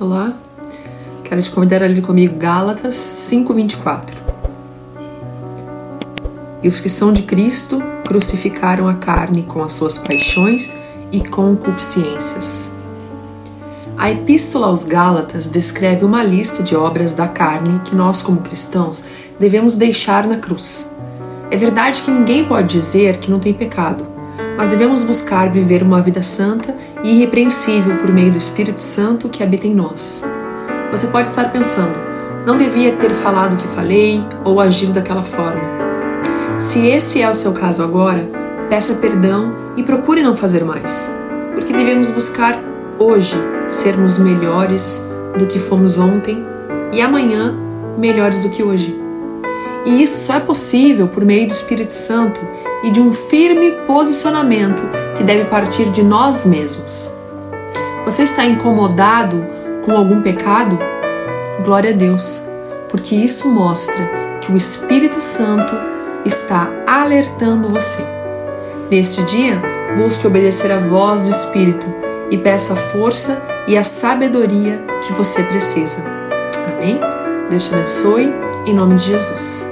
Olá, quero te convidar a ler comigo Gálatas 5,24. E os que são de Cristo crucificaram a carne com as suas paixões e concupiscências. A Epístola aos Gálatas descreve uma lista de obras da carne que nós, como cristãos, devemos deixar na cruz. É verdade que ninguém pode dizer que não tem pecado, mas devemos buscar viver uma vida santa e irrepreensível por meio do Espírito Santo que habita em nós. Você pode estar pensando, não devia ter falado o que falei ou agido daquela forma. Se esse é o seu caso agora, peça perdão e procure não fazer mais, porque devemos buscar hoje sermos melhores do que fomos ontem e amanhã melhores do que hoje. E isso só é possível por meio do Espírito Santo e de um firme posicionamento que deve partir de nós mesmos. Você está incomodado com algum pecado? Glória a Deus, porque isso mostra que o Espírito Santo está alertando você. Neste dia, busque obedecer a voz do Espírito e peça a força e a sabedoria que você precisa. Amém? Deus te abençoe, em nome de Jesus.